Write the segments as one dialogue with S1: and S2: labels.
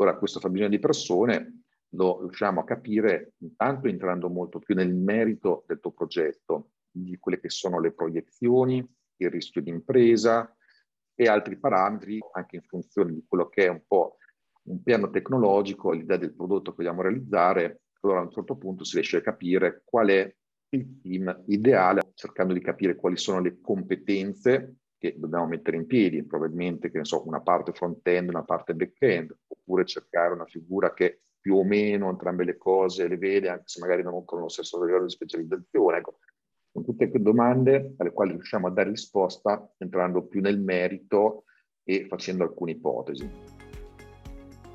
S1: Ora questo fabbisogno di persone lo riusciamo a capire intanto entrando molto più nel merito del tuo progetto, di quelle che sono le proiezioni, il rischio di impresa e altri parametri anche in funzione di quello che è un po' un piano tecnologico, l'idea del prodotto che vogliamo realizzare, allora a un certo punto si riesce a capire qual è il team ideale, cercando di capire quali sono le competenze che dobbiamo mettere in piedi, probabilmente che ne so, una parte front-end, una parte back-end, oppure cercare una figura che più o meno entrambe le cose le vede, anche se magari non con lo stesso livello di specializzazione. Ecco, sono tutte domande alle quali riusciamo a dare risposta entrando più nel merito e facendo alcune ipotesi.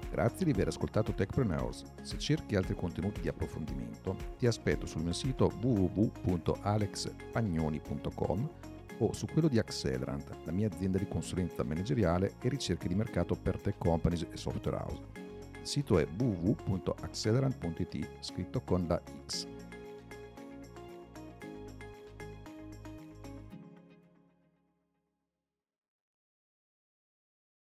S2: Grazie di aver ascoltato Techpreneurs. Se cerchi altri contenuti di approfondimento, ti aspetto sul mio sito www.alexpagnoni.com o su quello di Accelerant, la mia azienda di consulenza manageriale e ricerche di mercato per tech companies e software house. Il sito è www.accelerant.it scritto con la X.